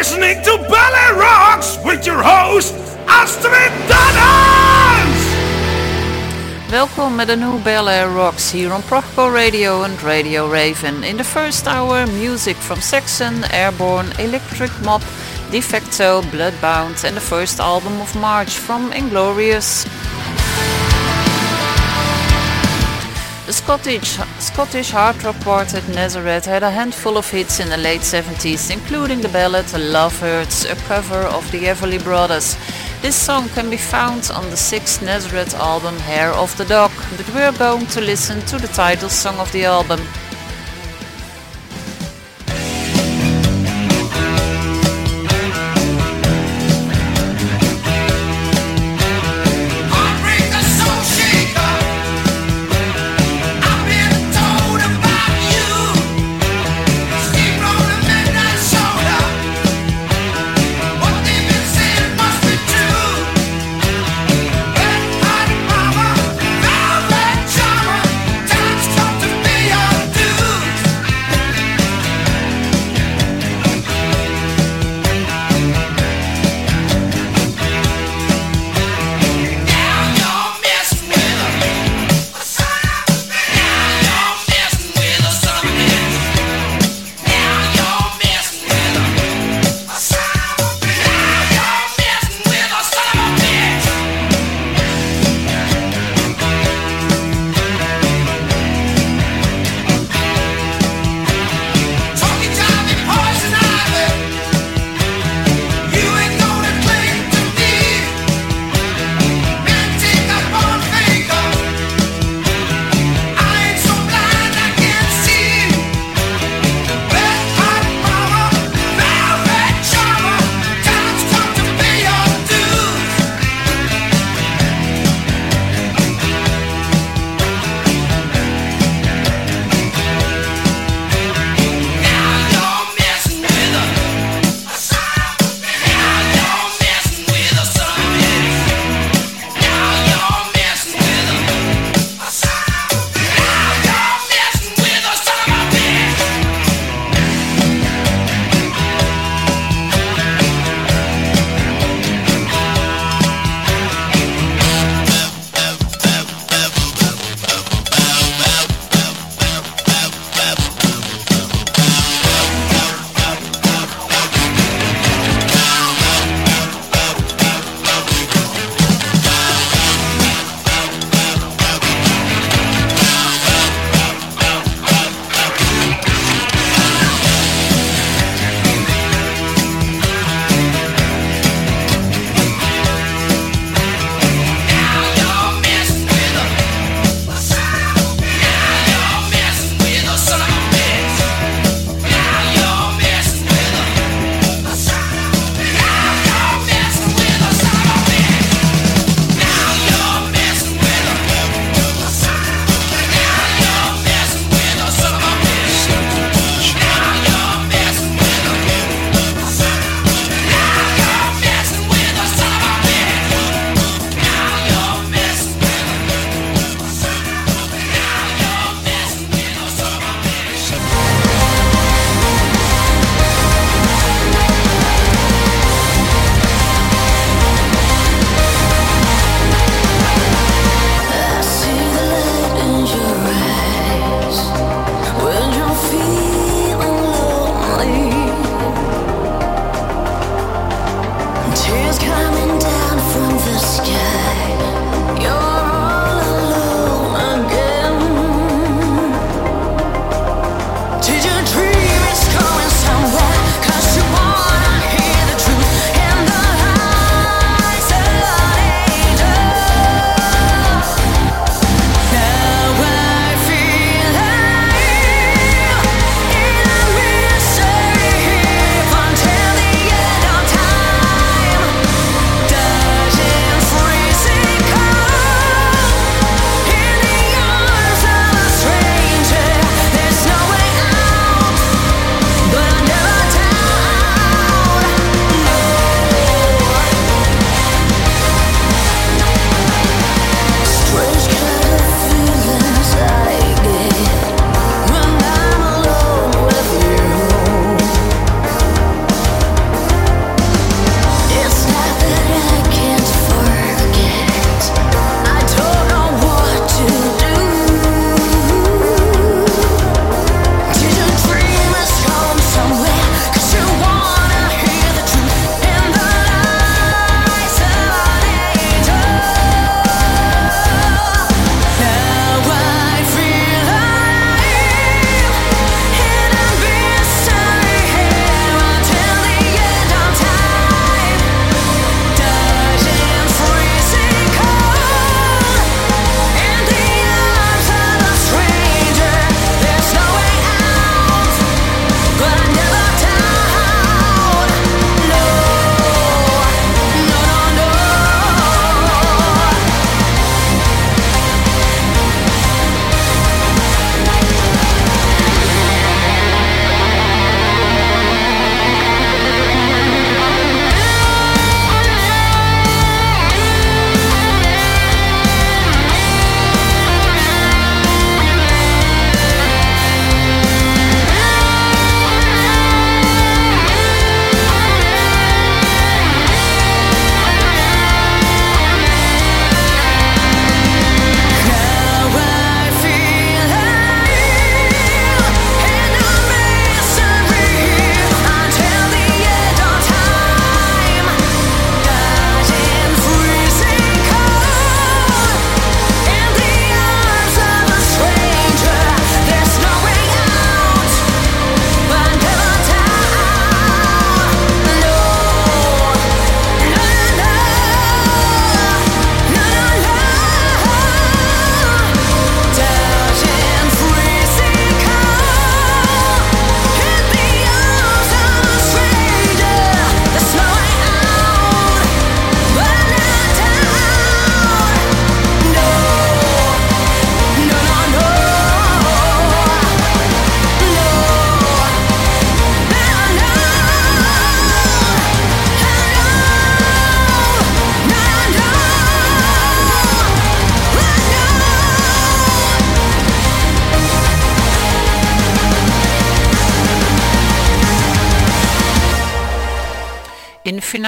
Listening to Ballet Rocks with your host, Astrid Dannens! Welkom met nieuw Bel Air Rocks here on Proco Radio and Radio Raven. In the first hour, music from Saxon, Airborne, Electric Mob, Defecto, Bloodbound, and the first album of March from Inglorious. The Scottish, Scottish hard rock quartet Nazareth had a handful of hits in the late 70s, including the ballad Love Hurts, a cover of the Everly Brothers. This song can be found on the sixth Nazareth album Hair of the Dog, but we're going to listen to the title song of the album.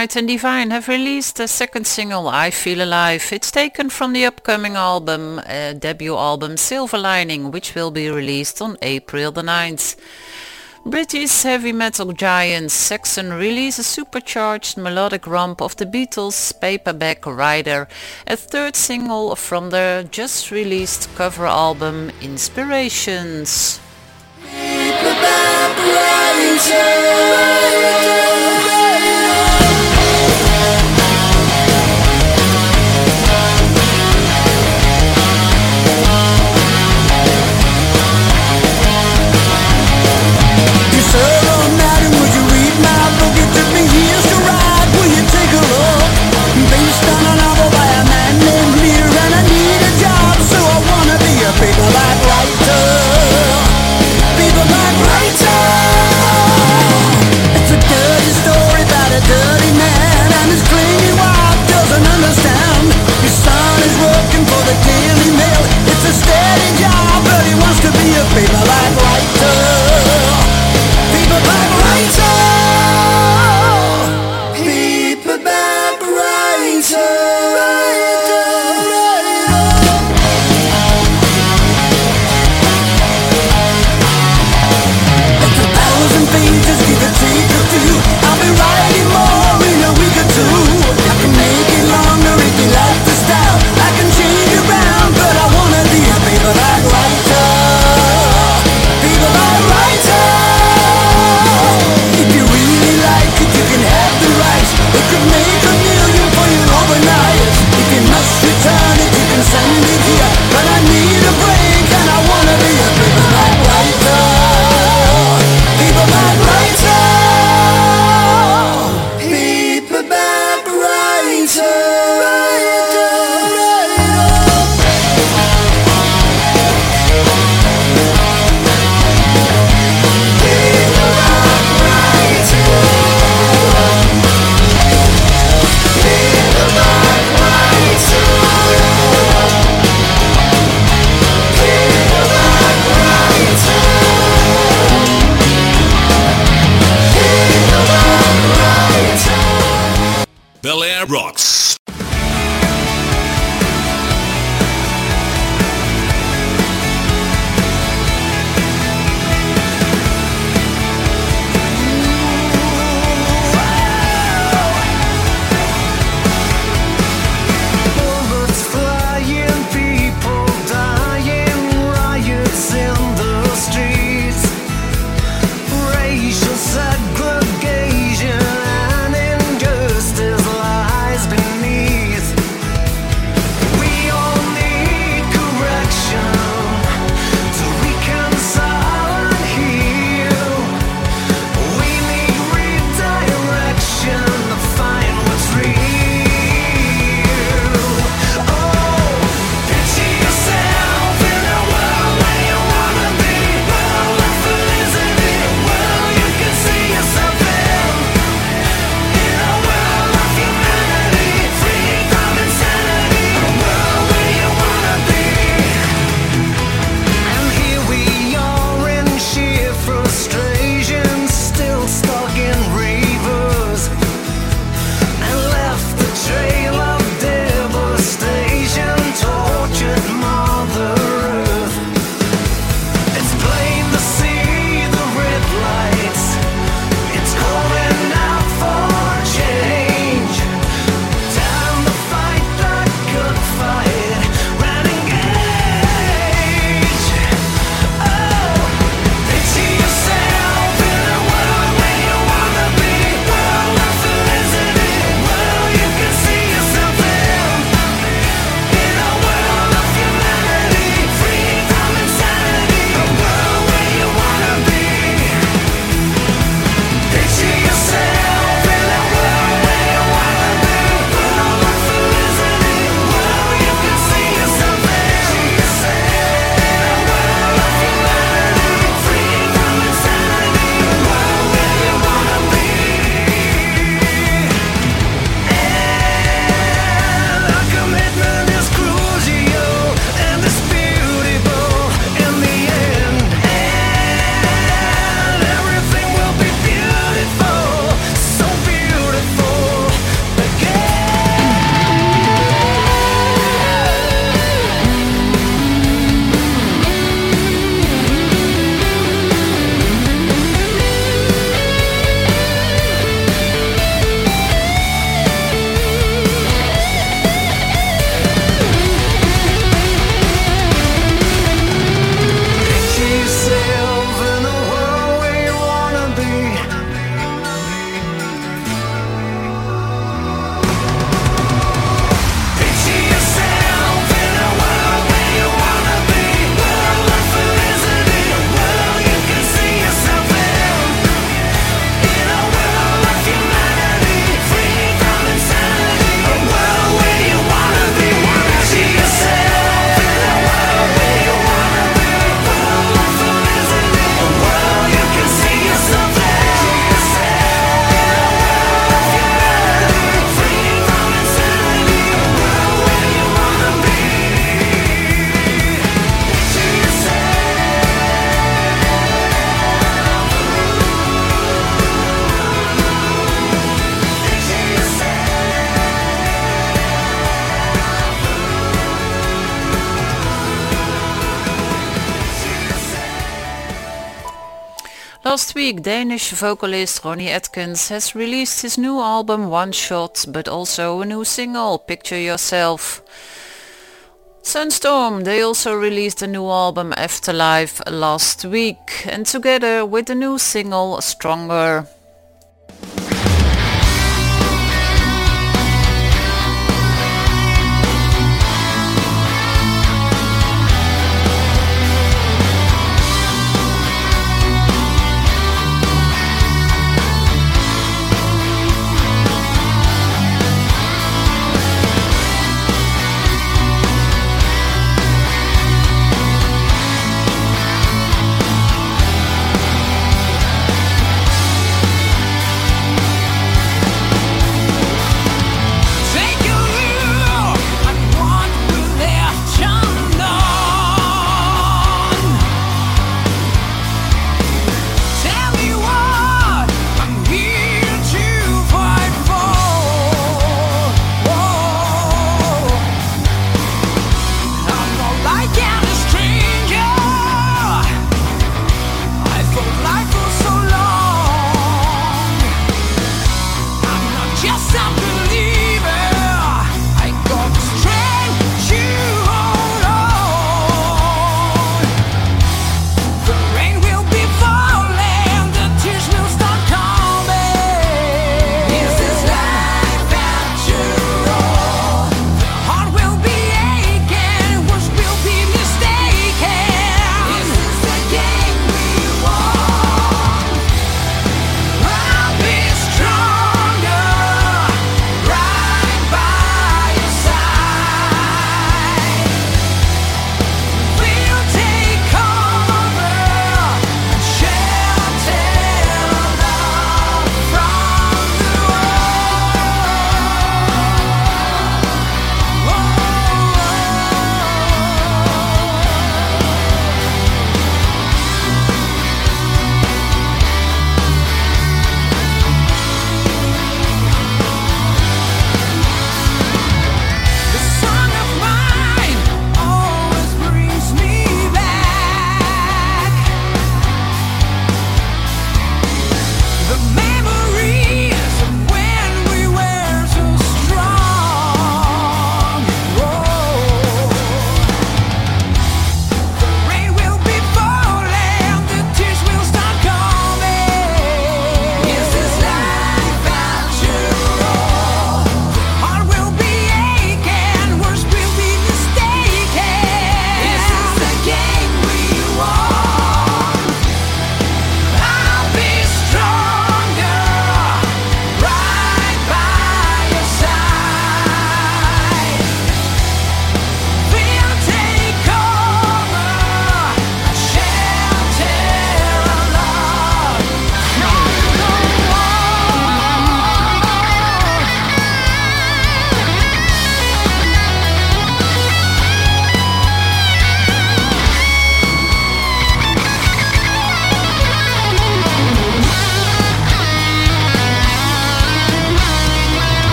Night and Divine have released the second single I Feel Alive. It's taken from the upcoming album, uh, debut album Silver Lining, which will be released on April the 9th. British heavy metal giant Saxon release a supercharged melodic romp of the Beatles' Paperback Writer, a third single from their just released cover album Inspirations. Paperback Writer. Week, Danish vocalist Ronnie Atkins has released his new album One Shot, but also a new single, Picture Yourself. Sunstorm, they also released a new album Afterlife last week, and together with the new single Stronger.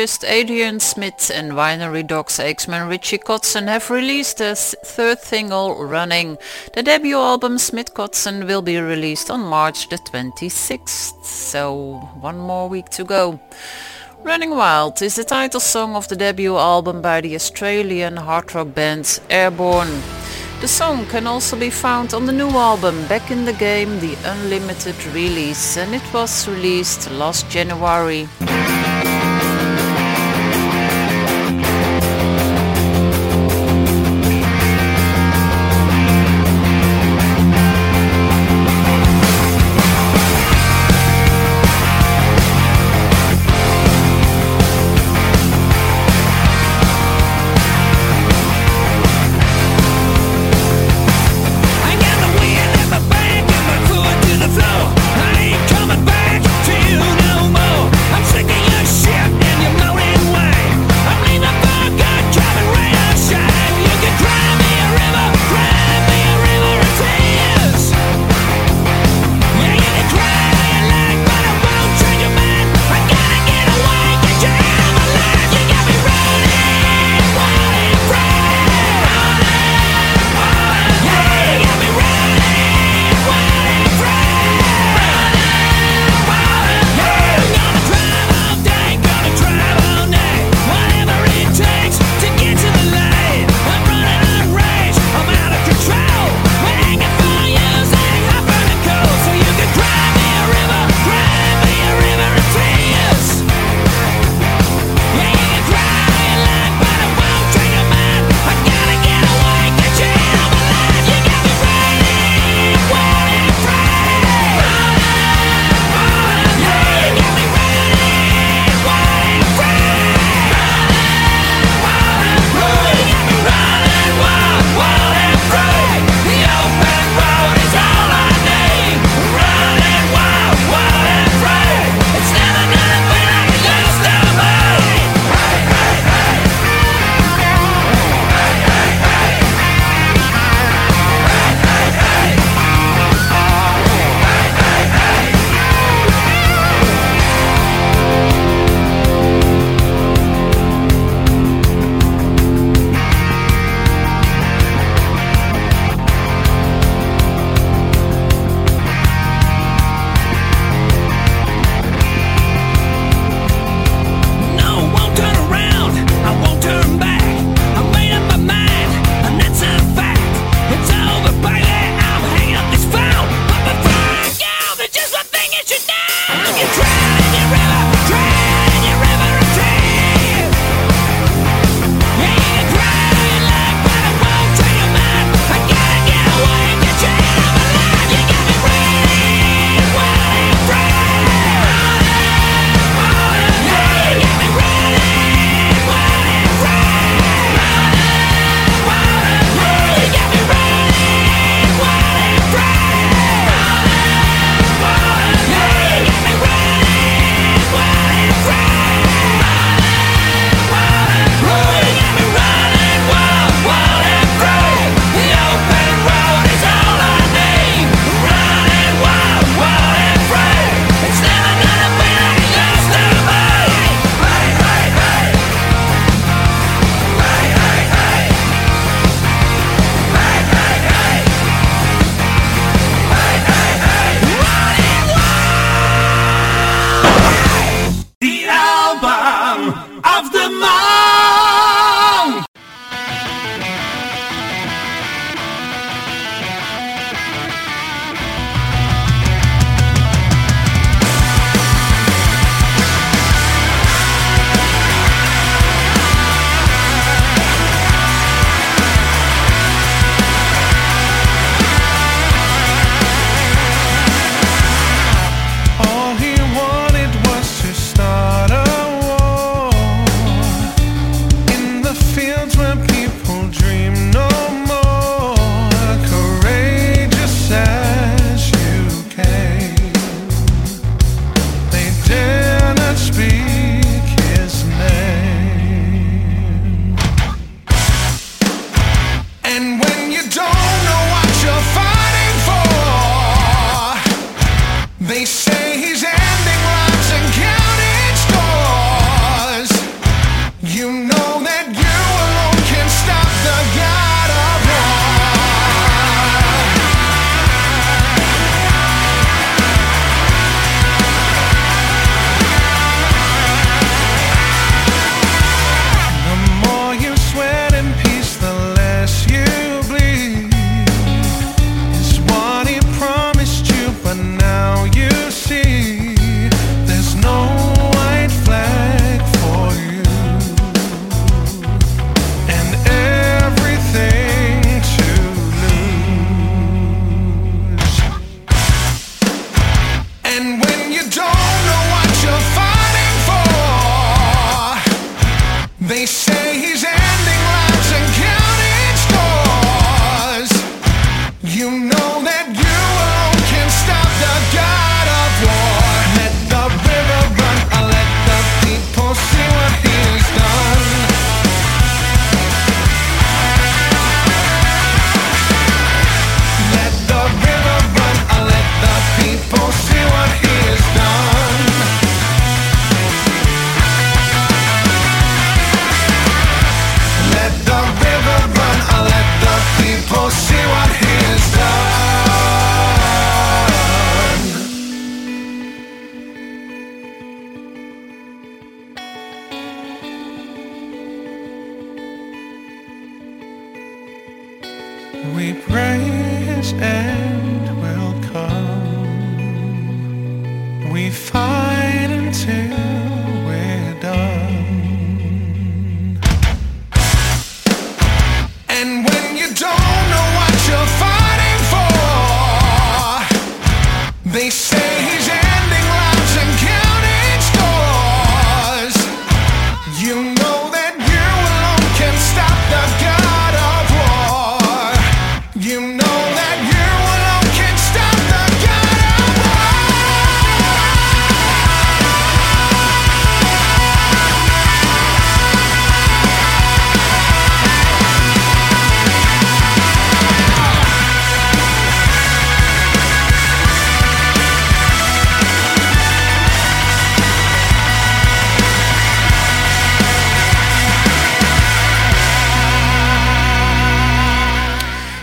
Adrian Smith and Winery Dogs ex-man Richie Kotzen have released their third single, Running. The debut album Smith Kotzen will be released on March the 26th, so one more week to go. Running Wild is the title song of the debut album by the Australian hard rock band Airborne. The song can also be found on the new album Back in the Game, the Unlimited release, and it was released last January.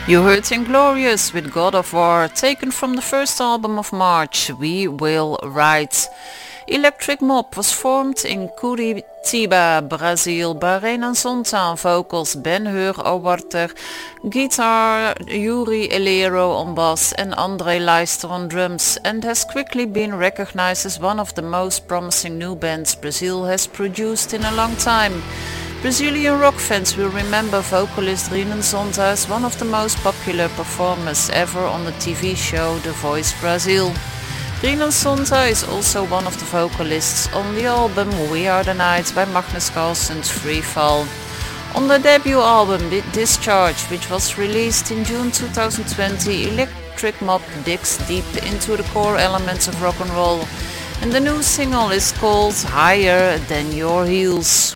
You heard Inglorious with God of War, taken from the first album of March, We Will Ride. Electric Mob was formed in Curitiba, Brazil by Renan on vocals, Ben Hur Auwarter, guitar Yuri Elero on bass and Andre Leister on drums and has quickly been recognized as one of the most promising new bands Brazil has produced in a long time. Brazilian rock fans will remember vocalist Renan Zonta as one of the most popular performers ever on the TV show The Voice Brazil. Renan Zonta is also one of the vocalists on the album We Are the Night by Magnus Karlsson's Free Fall. On the debut album Discharge, which was released in June 2020, Electric Mob digs deep into the core elements of rock and roll, and the new single is called Higher Than Your Heels.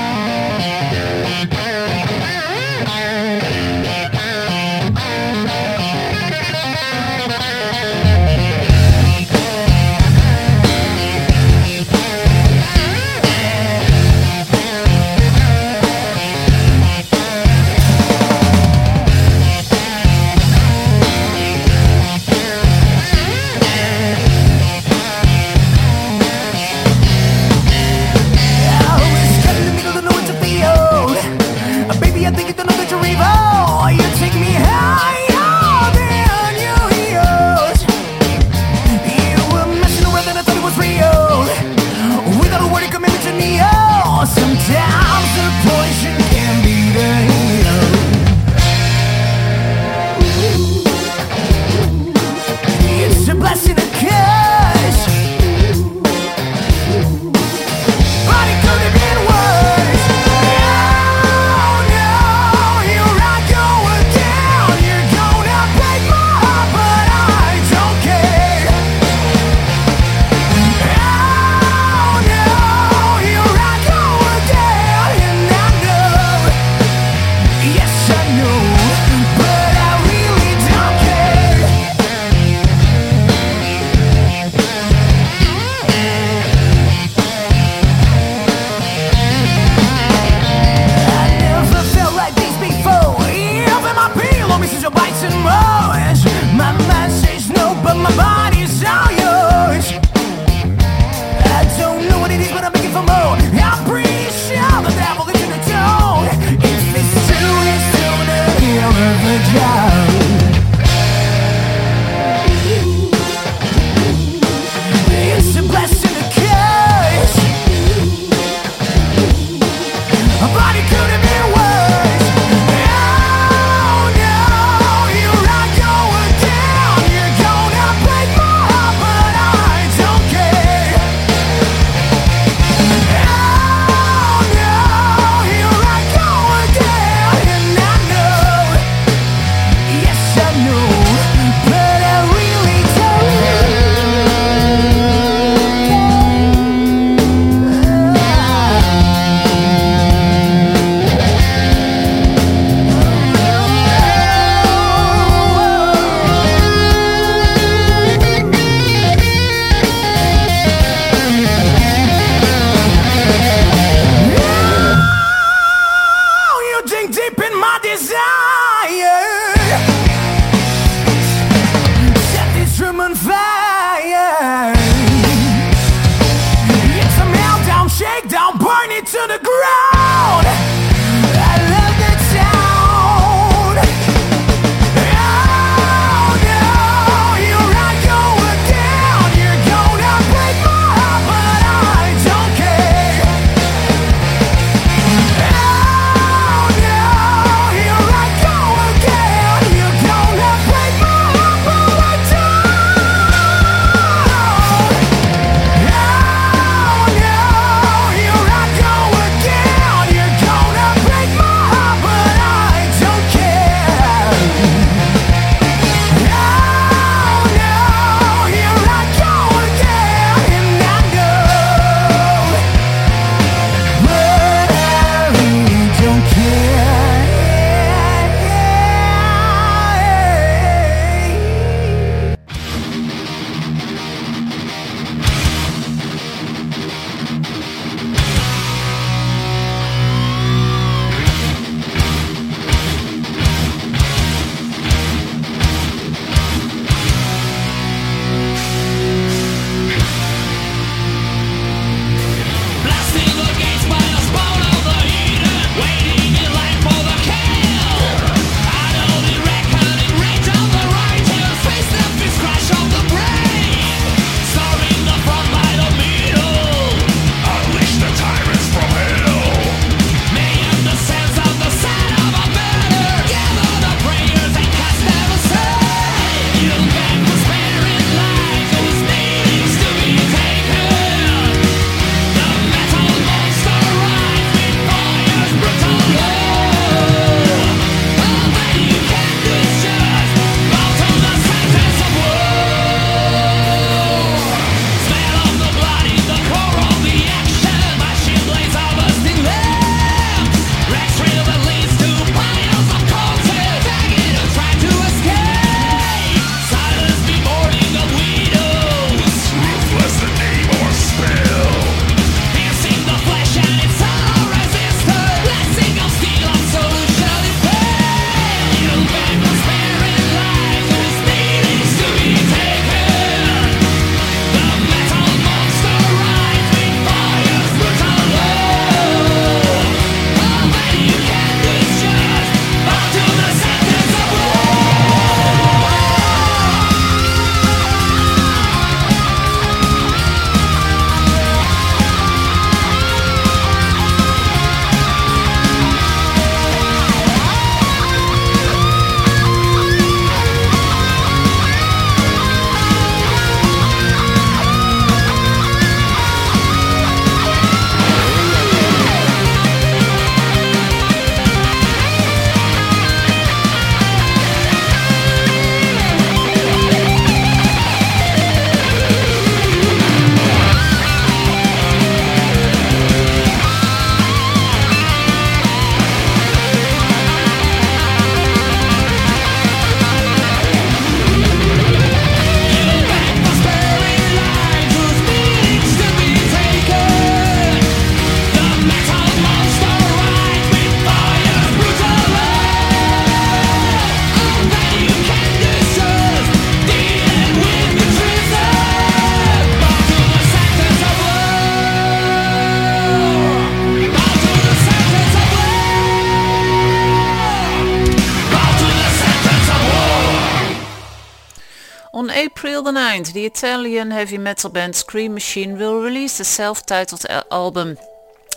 2009, the Italian heavy metal band Scream Machine will release a self-titled album.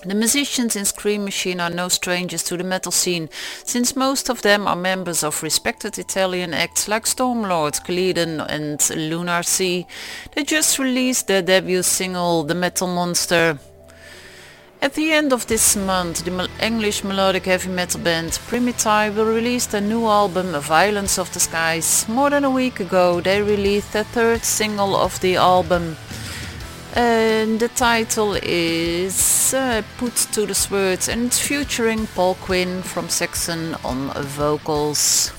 The musicians in Scream Machine are no strangers to the metal scene, since most of them are members of respected Italian acts like Stormlord, Kaledon, and Lunarsea. They just released their debut single, The Metal Monster. At the end of this month, the English melodic heavy metal band Primitai will release their new album Violence of the Skies. More than a week ago, they released their third single of the album. And the title is uh, Put to the Sword and it's featuring Paul Quinn from Saxon on vocals.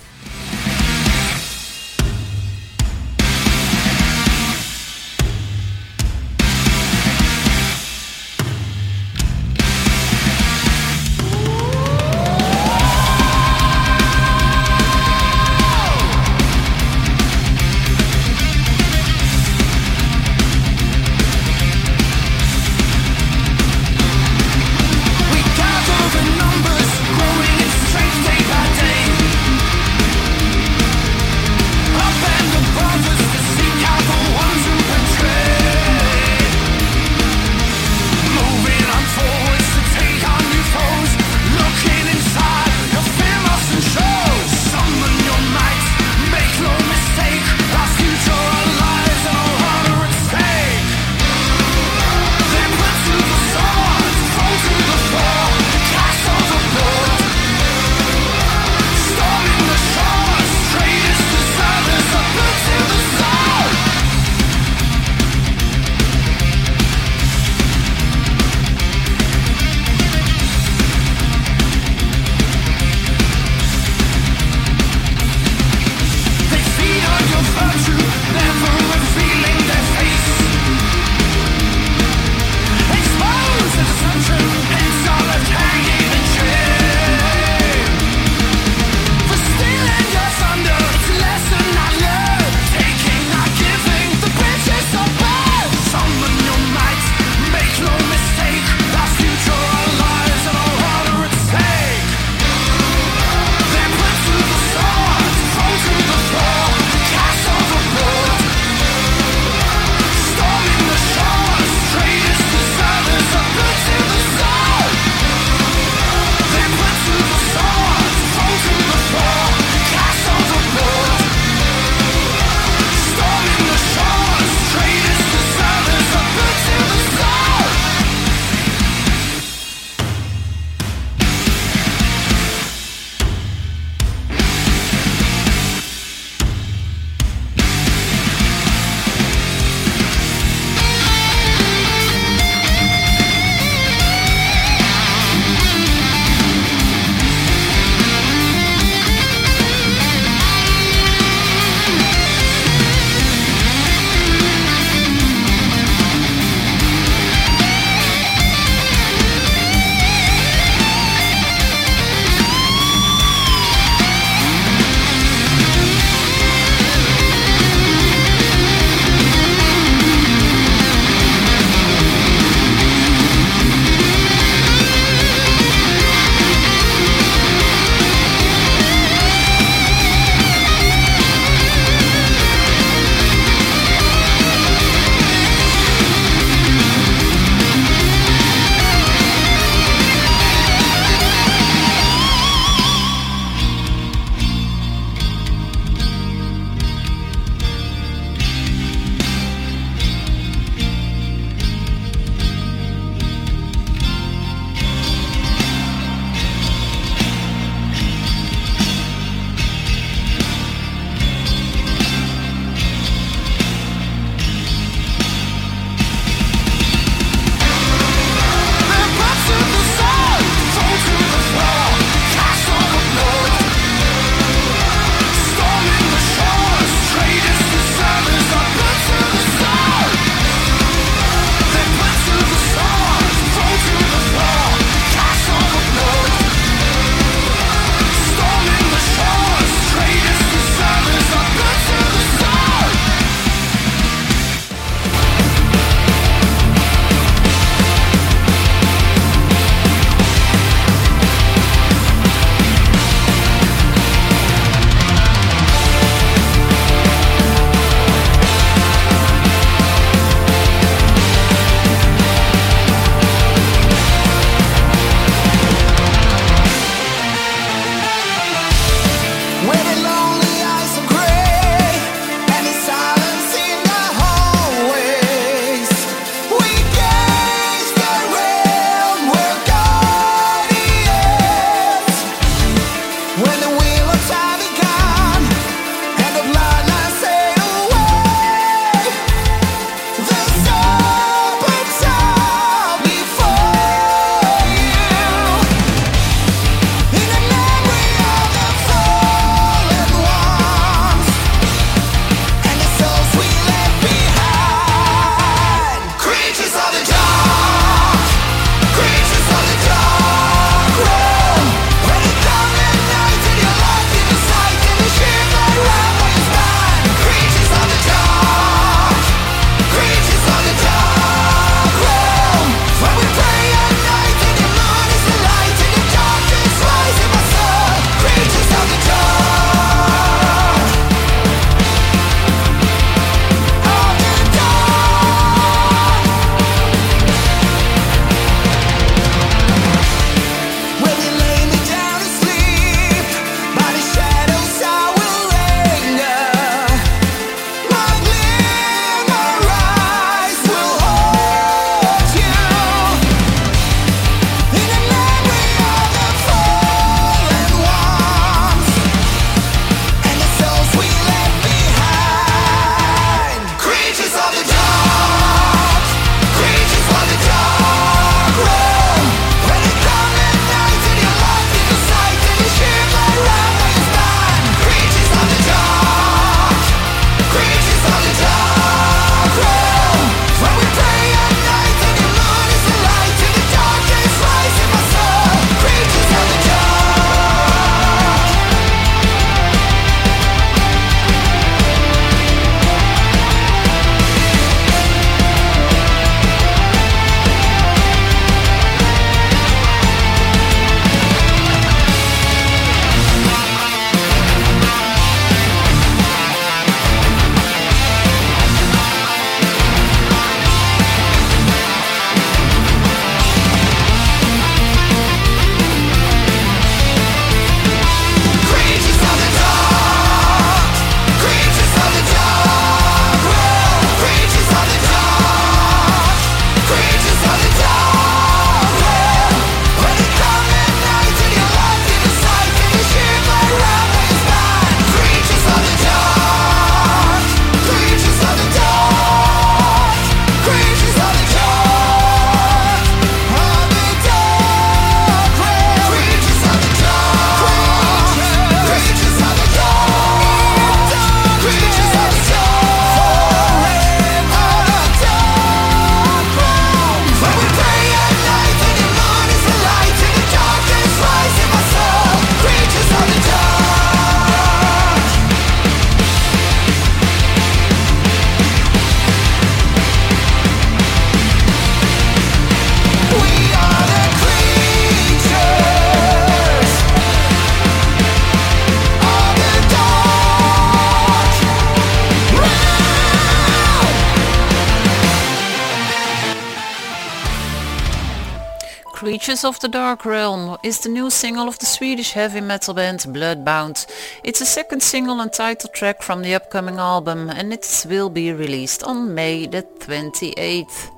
Of the Dark Realm is the new single of the Swedish heavy metal band Bloodbound. It's a second single and title track from the upcoming album and it will be released on May the 28th.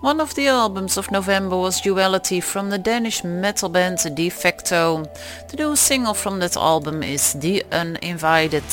One of the albums of November was Duality from the Danish metal band Defecto. The new single from that album is The Uninvited.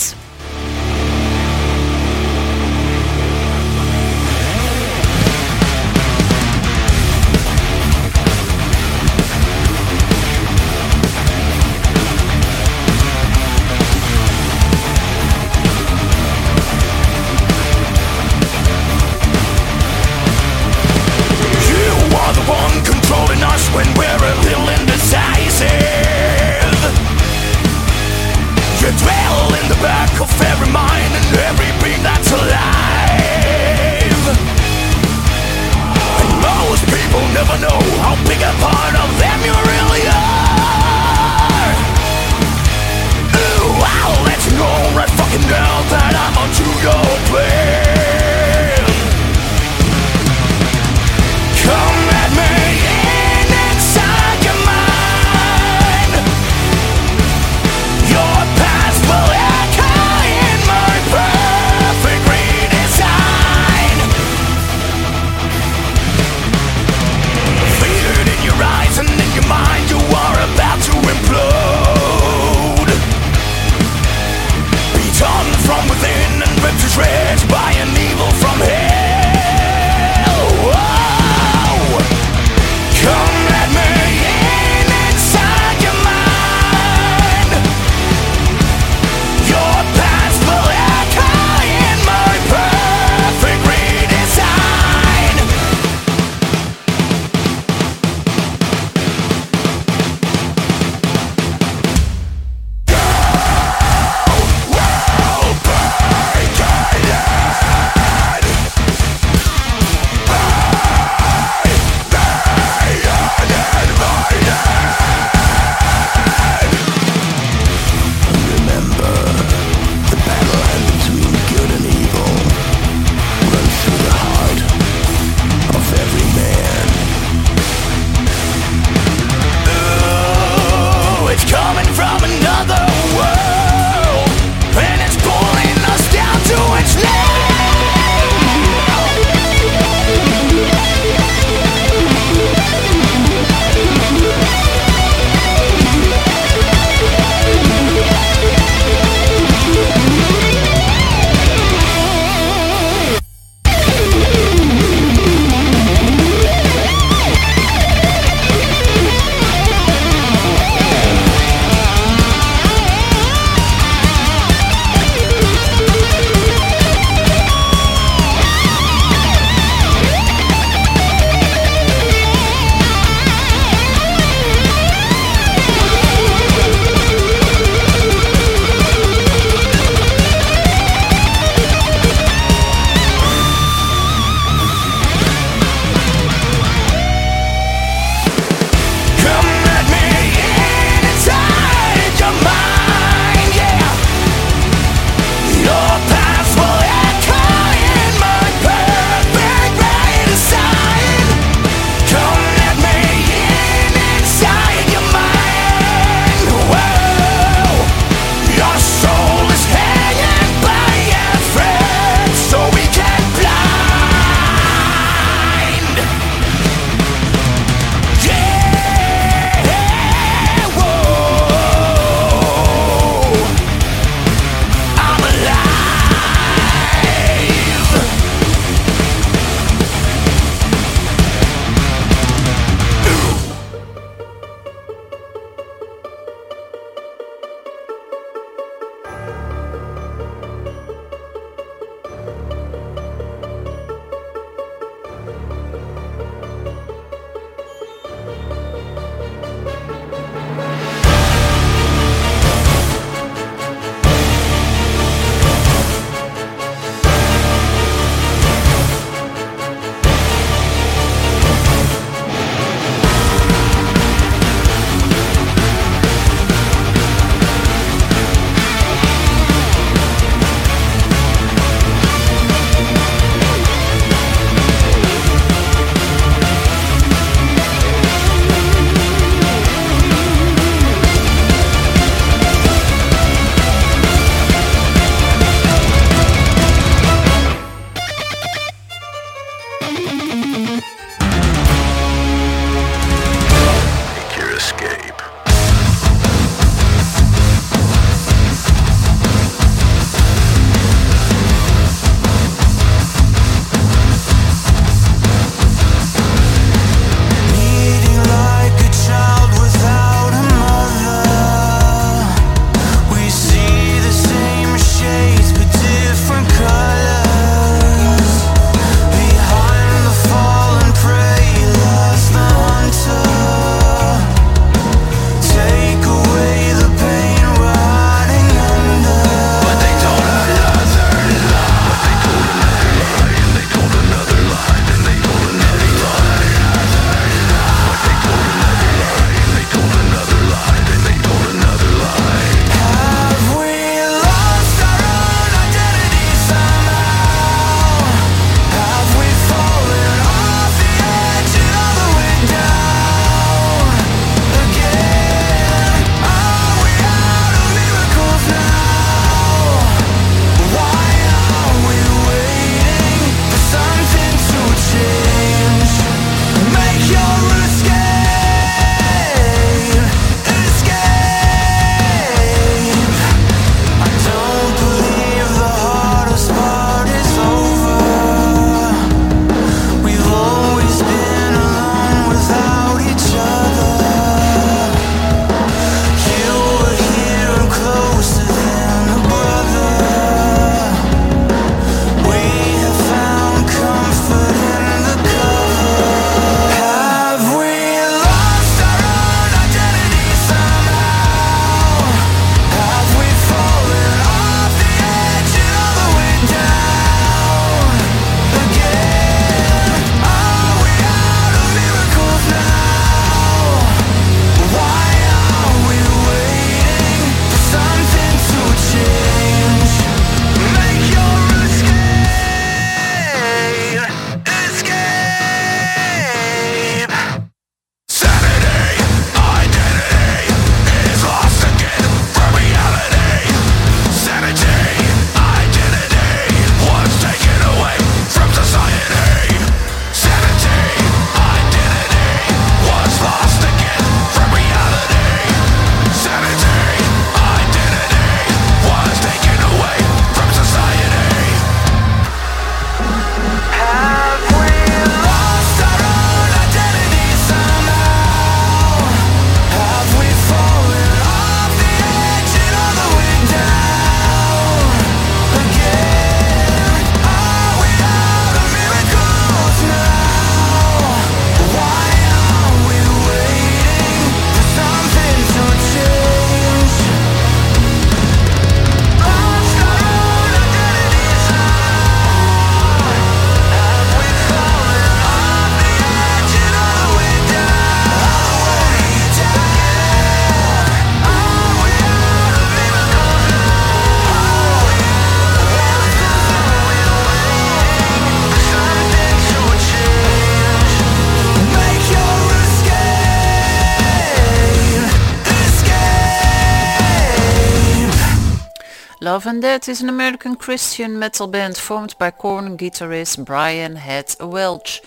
And Death is an American Christian metal band formed by Korn guitarist Brian Head Welch.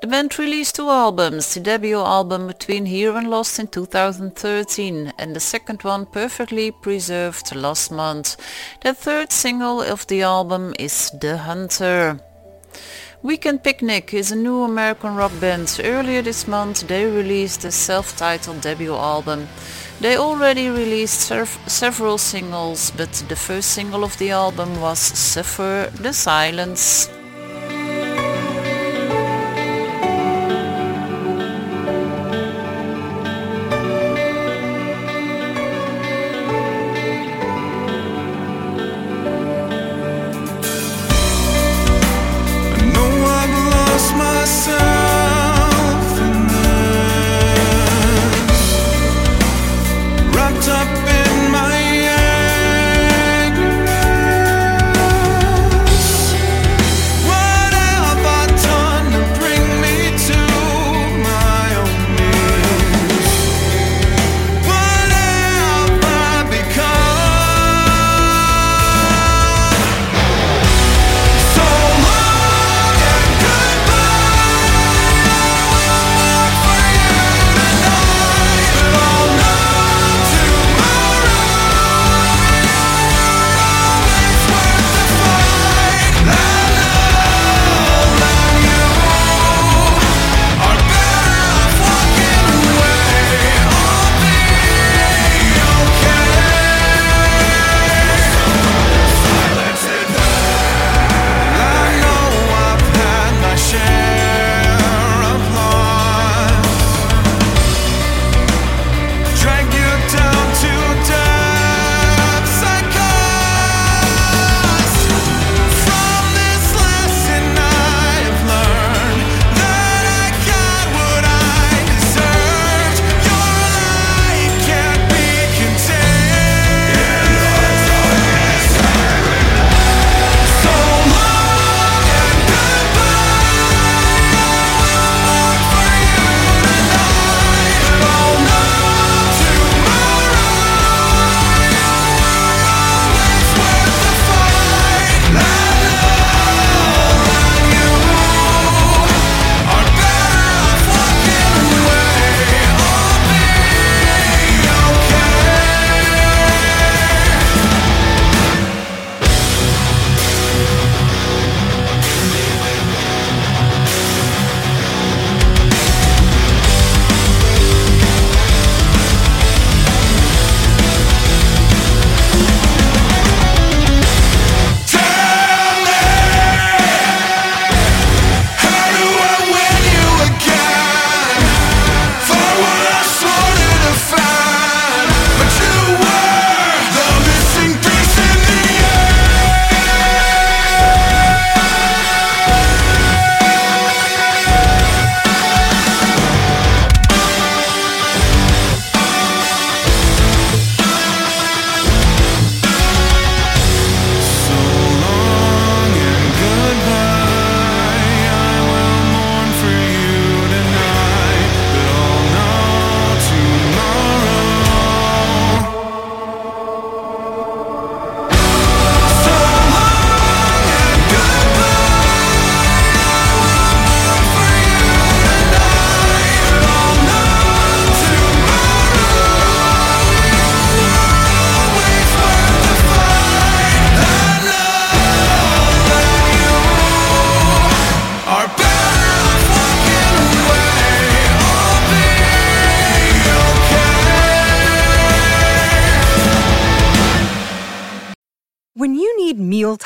The band released two albums, the debut album Between Here and Lost in 2013 and the second one Perfectly Preserved last month. The third single of the album is The Hunter. Weekend Picnic is a new American rock band. Earlier this month they released a self-titled debut album. They already released several singles, but the first single of the album was Suffer the Silence.